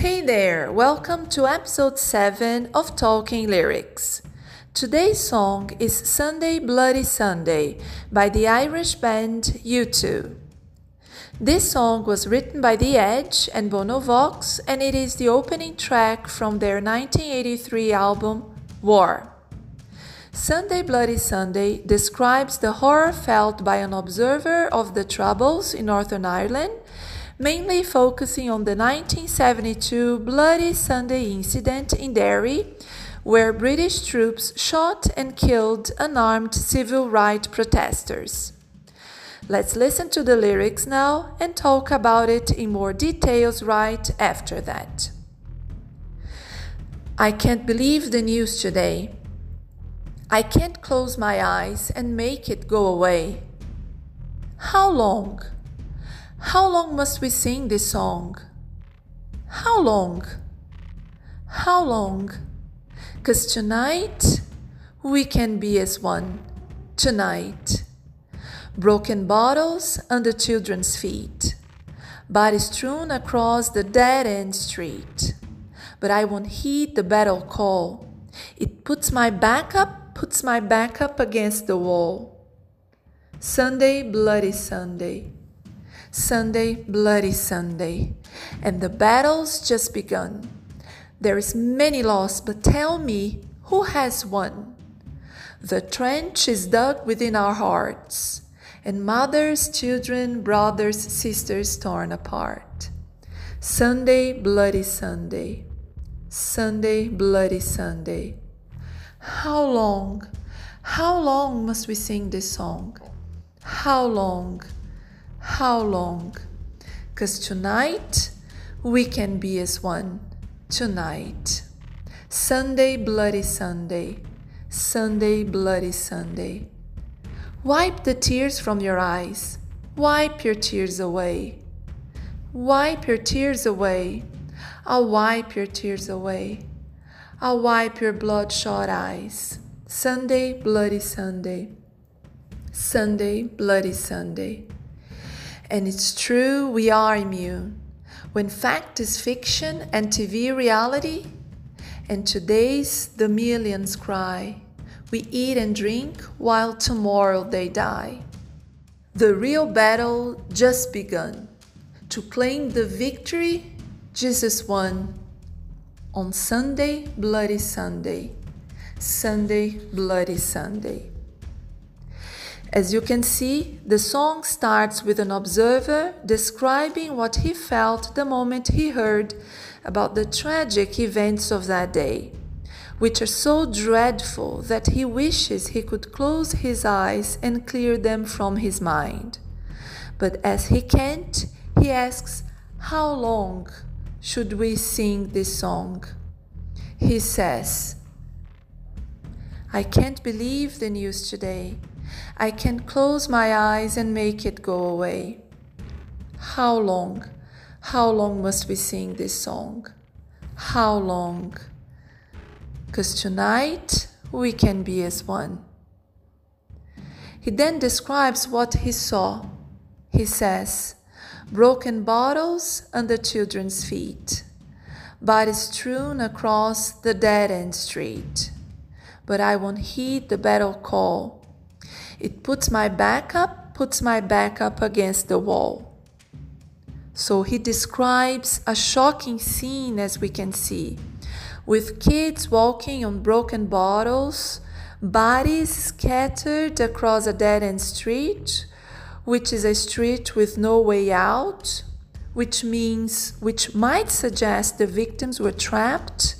Hey there, welcome to episode 7 of Talking Lyrics. Today's song is Sunday Bloody Sunday by the Irish band U2. This song was written by The Edge and Bono Vox, and it is the opening track from their 1983 album War. Sunday Bloody Sunday describes the horror felt by an observer of the Troubles in Northern Ireland mainly focusing on the 1972 Bloody Sunday incident in Derry, where British troops shot and killed unarmed civil rights protesters. Let's listen to the lyrics now and talk about it in more details right after that. I can't believe the news today. I can't close my eyes and make it go away. How long? How long must we sing this song? How long? How long? Cause tonight we can be as one. Tonight. Broken bottles under children's feet. Bodies strewn across the dead end street. But I won't heed the battle call. It puts my back up, puts my back up against the wall. Sunday, bloody Sunday. Sunday, Bloody Sunday, and the battle's just begun. There is many lost, but tell me who has won? The trench is dug within our hearts, and mothers, children, brothers, sisters torn apart. Sunday, Bloody Sunday. Sunday, Bloody Sunday. How long, how long must we sing this song? How long? How long? Because tonight we can be as one. Tonight. Sunday, Bloody Sunday. Sunday, Bloody Sunday. Wipe the tears from your eyes. Wipe your tears away. Wipe your tears away. I'll wipe your tears away. I'll wipe your bloodshot eyes. Sunday, Bloody Sunday. Sunday, Bloody Sunday. And it's true, we are immune. When fact is fiction and TV reality, and today's the millions cry, we eat and drink while tomorrow they die. The real battle just begun. To claim the victory, Jesus won. On Sunday, Bloody Sunday. Sunday, Bloody Sunday. As you can see, the song starts with an observer describing what he felt the moment he heard about the tragic events of that day, which are so dreadful that he wishes he could close his eyes and clear them from his mind. But as he can't, he asks, How long should we sing this song? He says, I can't believe the news today. I can close my eyes and make it go away. How long, how long must we sing this song? How long? Because tonight we can be as one. He then describes what he saw. He says, broken bottles under children's feet, bodies strewn across the dead end street. But I won't heed the battle call it puts my back up, puts my back up against the wall. So he describes a shocking scene, as we can see, with kids walking on broken bottles, bodies scattered across a dead end street, which is a street with no way out, which means, which might suggest the victims were trapped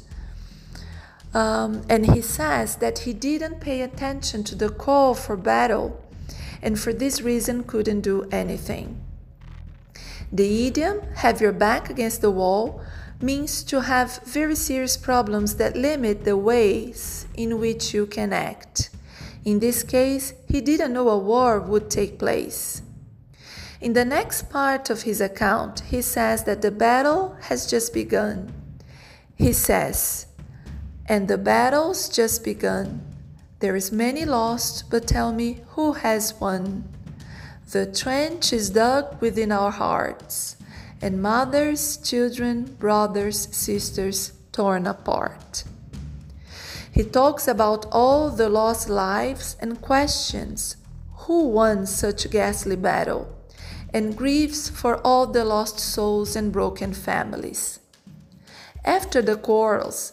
um, and he says that he didn't pay attention to the call for battle and for this reason couldn't do anything. The idiom, have your back against the wall, means to have very serious problems that limit the ways in which you can act. In this case, he didn't know a war would take place. In the next part of his account, he says that the battle has just begun. He says, and the battle's just begun. There is many lost, but tell me who has won? The trench is dug within our hearts, and mothers, children, brothers, sisters torn apart. He talks about all the lost lives and questions who won such ghastly battle and grieves for all the lost souls and broken families. After the quarrels,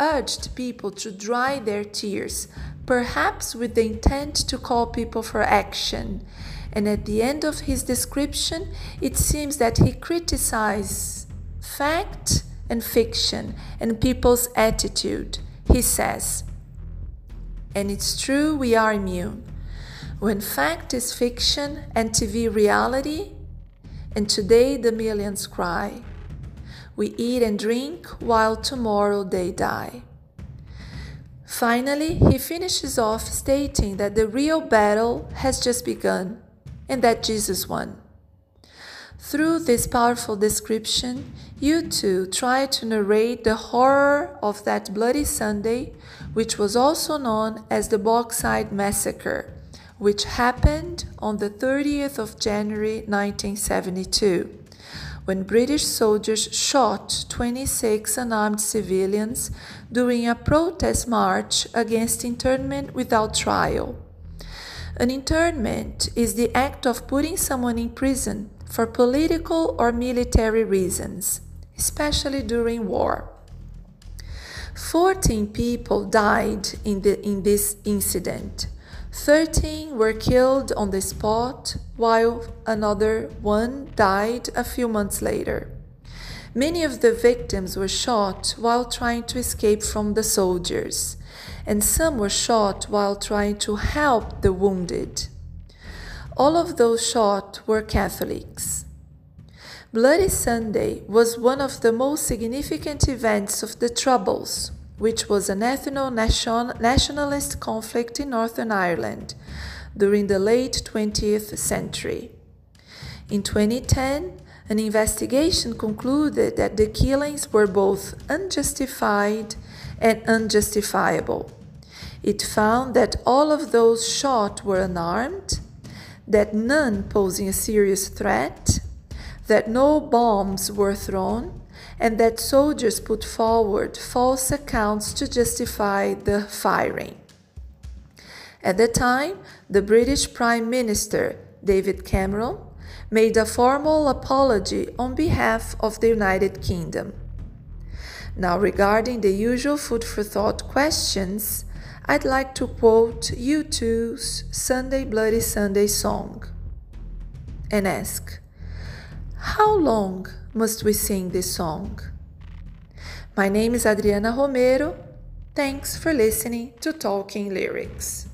urged people to dry their tears, perhaps with the intent to call people for action. And at the end of his description, it seems that he criticizes fact and fiction and people's attitude. He says, and it's true we are immune. When fact is fiction and TV reality, and today the millions cry. We eat and drink while tomorrow they die. Finally, he finishes off stating that the real battle has just begun and that Jesus won. Through this powerful description, U2 try to narrate the horror of that Bloody Sunday, which was also known as the Bogside Massacre which happened on the 30th of January 1972, when British soldiers shot 26 unarmed civilians during a protest march against internment without trial. An internment is the act of putting someone in prison for political or military reasons, especially during war. 14 people died in, the, in this incident. Thirteen were killed on the spot, while another one died a few months later. Many of the victims were shot while trying to escape from the soldiers, and some were shot while trying to help the wounded. All of those shot were Catholics. Bloody Sunday was one of the most significant events of the Troubles which was an ethno nationalist conflict in Northern Ireland during the late 20th century. In 2010, an investigation concluded that the killings were both unjustified and unjustifiable. It found that all of those shot were unarmed, that none posing a serious threat, that no bombs were thrown, and that soldiers put forward false accounts to justify the firing. At the time, the British Prime Minister, David Cameron, made a formal apology on behalf of the United Kingdom. Now, regarding the usual food for thought questions, I'd like to quote U2's Sunday Bloody Sunday song and ask, How long must we sing this song? My name is Adriana Romero. Thanks for listening to Talking Lyrics.